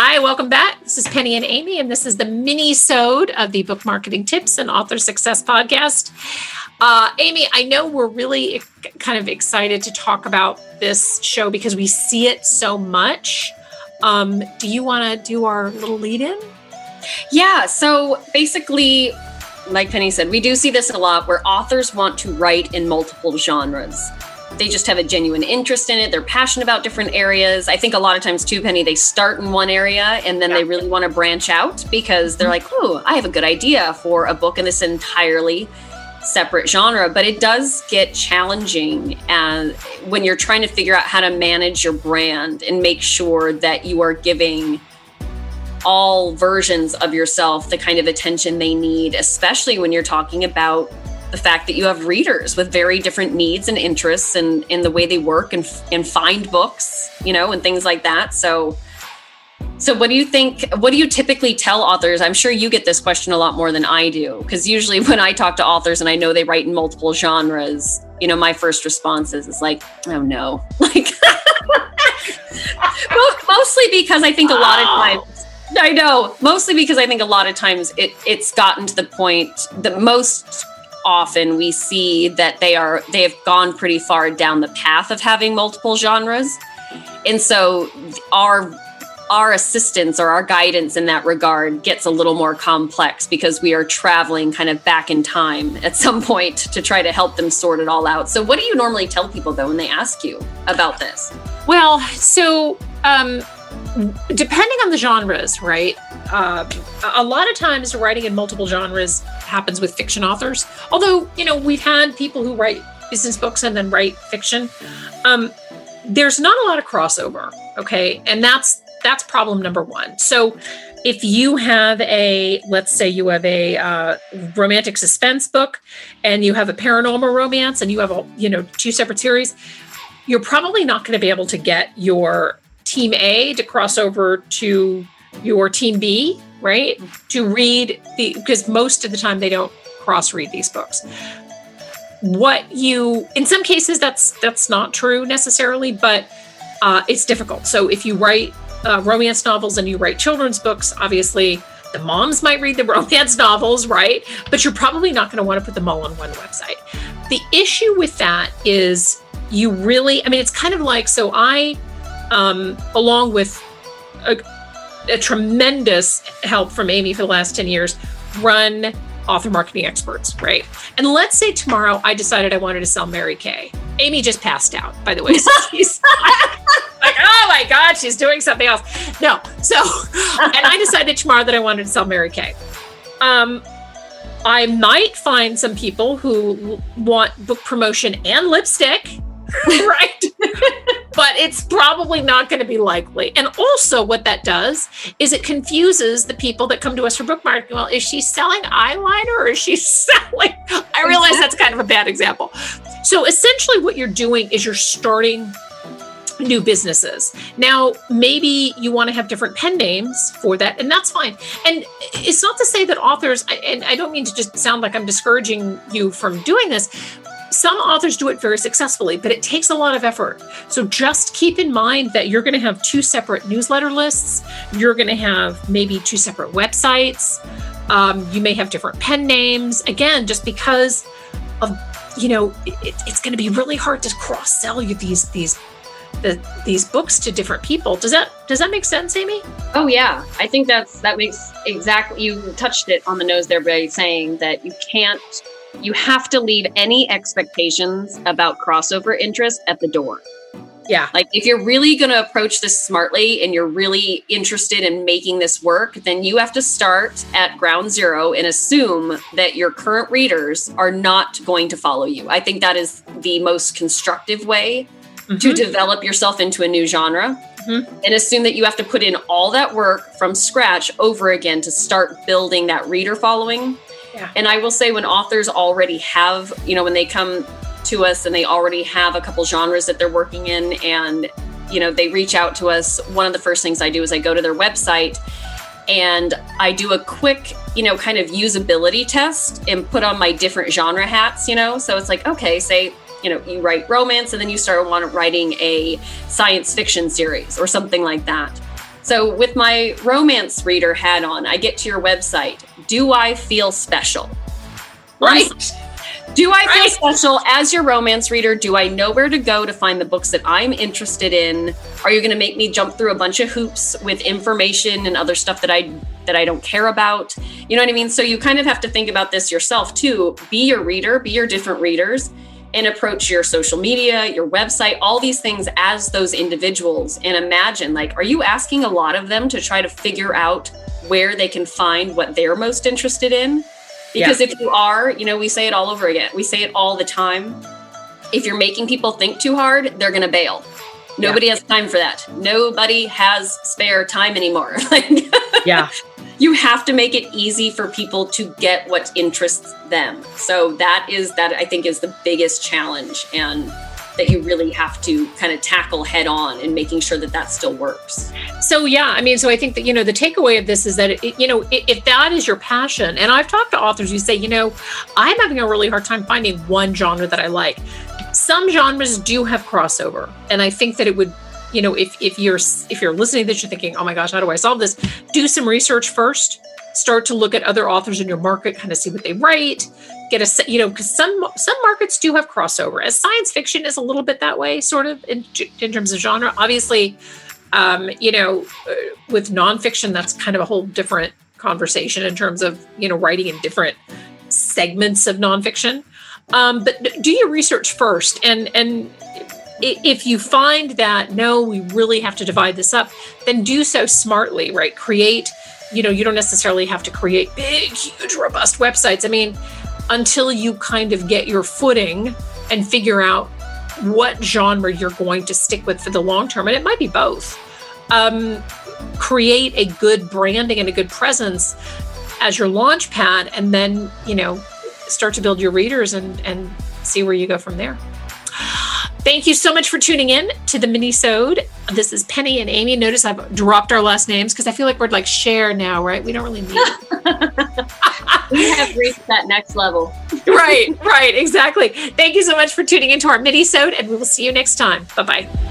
Hi, welcome back. This is Penny and Amy, and this is the mini-sode of the Book Marketing Tips and Author Success Podcast. Uh, Amy, I know we're really kind of excited to talk about this show because we see it so much. Um, do you want to do our little lead in? Yeah. So basically, like Penny said, we do see this a lot where authors want to write in multiple genres they just have a genuine interest in it. They're passionate about different areas. I think a lot of times too, Penny, they start in one area and then yeah. they really want to branch out because they're like, oh, I have a good idea for a book in this entirely separate genre. But it does get challenging and when you're trying to figure out how to manage your brand and make sure that you are giving all versions of yourself the kind of attention they need, especially when you're talking about the fact that you have readers with very different needs and interests and in the way they work and and find books, you know, and things like that. So so what do you think what do you typically tell authors? I'm sure you get this question a lot more than I do because usually when I talk to authors and I know they write in multiple genres, you know, my first response is, is like, "Oh no." Like mostly because I think a lot of times I know, mostly because I think a lot of times it it's gotten to the point that most often we see that they are they have gone pretty far down the path of having multiple genres and so our our assistance or our guidance in that regard gets a little more complex because we are traveling kind of back in time at some point to try to help them sort it all out. So, what do you normally tell people though when they ask you about this? Well, so um, depending on the genres, right? Uh, a lot of times, writing in multiple genres happens with fiction authors. Although, you know, we've had people who write business books and then write fiction. Um, there's not a lot of crossover, okay, and that's that's problem number one. So, if you have a, let's say you have a uh, romantic suspense book, and you have a paranormal romance, and you have a, you know, two separate series, you're probably not going to be able to get your team A to cross over to your team B, right? To read the because most of the time they don't cross read these books. What you in some cases that's that's not true necessarily, but uh, it's difficult. So if you write uh, romance novels and you write children's books, obviously the moms might read the romance novels, right? But you're probably not going to want to put them all on one website. The issue with that is you really, I mean, it's kind of like so I um, along with a, a, tremendous help from Amy for the last 10 years, run author marketing experts, right? And let's say tomorrow I decided I wanted to sell Mary Kay. Amy just passed out, by the way. So she's like, oh my God, she's doing something else. No. So, and I decided tomorrow that I wanted to sell Mary Kay. Um, I might find some people who want book promotion and lipstick right? But it's probably not going to be likely. And also, what that does is it confuses the people that come to us for book marketing. Well, is she selling eyeliner or is she selling? I realize that's kind of a bad example. So, essentially, what you're doing is you're starting new businesses. Now, maybe you want to have different pen names for that, and that's fine. And it's not to say that authors, and I don't mean to just sound like I'm discouraging you from doing this, some authors do it very successfully, but it takes a lot of effort. So just keep in mind that you're going to have two separate newsletter lists. You're going to have maybe two separate websites. Um, you may have different pen names. Again, just because of you know, it, it's going to be really hard to cross sell you these these the, these books to different people. Does that does that make sense, Amy? Oh yeah, I think that's that makes exactly. You touched it on the nose there by saying that you can't you have to leave any expectations about crossover interest at the door. Yeah. Like if you're really going to approach this smartly and you're really interested in making this work, then you have to start at ground zero and assume that your current readers are not going to follow you. I think that is the most constructive way mm-hmm. to develop yourself into a new genre. Mm-hmm. And assume that you have to put in all that work from scratch over again to start building that reader following And I will say when authors already have, you know, when they come to us and they already have a couple genres that they're working in and you know, they reach out to us, one of the first things I do is I go to their website and I do a quick, you know, kind of usability test and put on my different genre hats, you know. So it's like, okay, say, you know, you write romance and then you start writing a science fiction series or something like that So, with my romance reader hat on, I get to your website. Do I feel special? Right. Do I feel special as your romance reader? Do I know where to go to find the books that I'm interested in? Are you going to make me jump through a bunch of hoops with information and other stuff that I that I don't care about? You know what I mean? So you kind of have to think about this yourself too. Be your reader, be your different readers and approach your social media, your website, all these things as those individuals and imagine like are you asking a lot of them to try to figure out where they can find what they're most interested in? Because yeah. if you are, you know, we say it all over again. We say it all the time. If you're making people think too hard, they're going to bail. Nobody yeah. has time for that. Nobody has spare time anymore. yeah. You have to make it easy for people to get what interests them. So that is that I think is the biggest challenge and that you really have to kind of tackle head on and making sure that that still works. So yeah, I mean, so I think that you know the takeaway of this is that it, you know if that is your passion, and I've talked to authors who say, you know, I'm having a really hard time finding one genre that I like. Some genres do have crossover, and I think that it would you know if if you're if you're listening to this you're thinking oh my gosh how do i solve this? Do some research first. Start to look at other authors in your market kind of see what they write. Get a you know because some some markets do have crossover. As science fiction is a little bit that way sort of in, in terms of genre. Obviously um, you know uh, with nonfiction that's kind of a whole different conversation in terms of you know writing in different segments of nonfiction. Um, but do your research first and and if you find that no we really have to divide this up then do so smartly right create you know you don't necessarily have to create big huge robust websites i mean until you kind of get your footing and figure out what genre you're going to stick with for the long term. And it might be both. Um, create a good branding and a good presence as your launch pad, and then, you know, start to build your readers and, and see where you go from there. Thank you so much for tuning in to the mini-sode. This is Penny and Amy. Notice I've dropped our last names because I feel like we're like Cher now, right? We don't really need we have reached that next level. right, right, exactly. Thank you so much for tuning into our mini-sode, and we will see you next time. Bye-bye.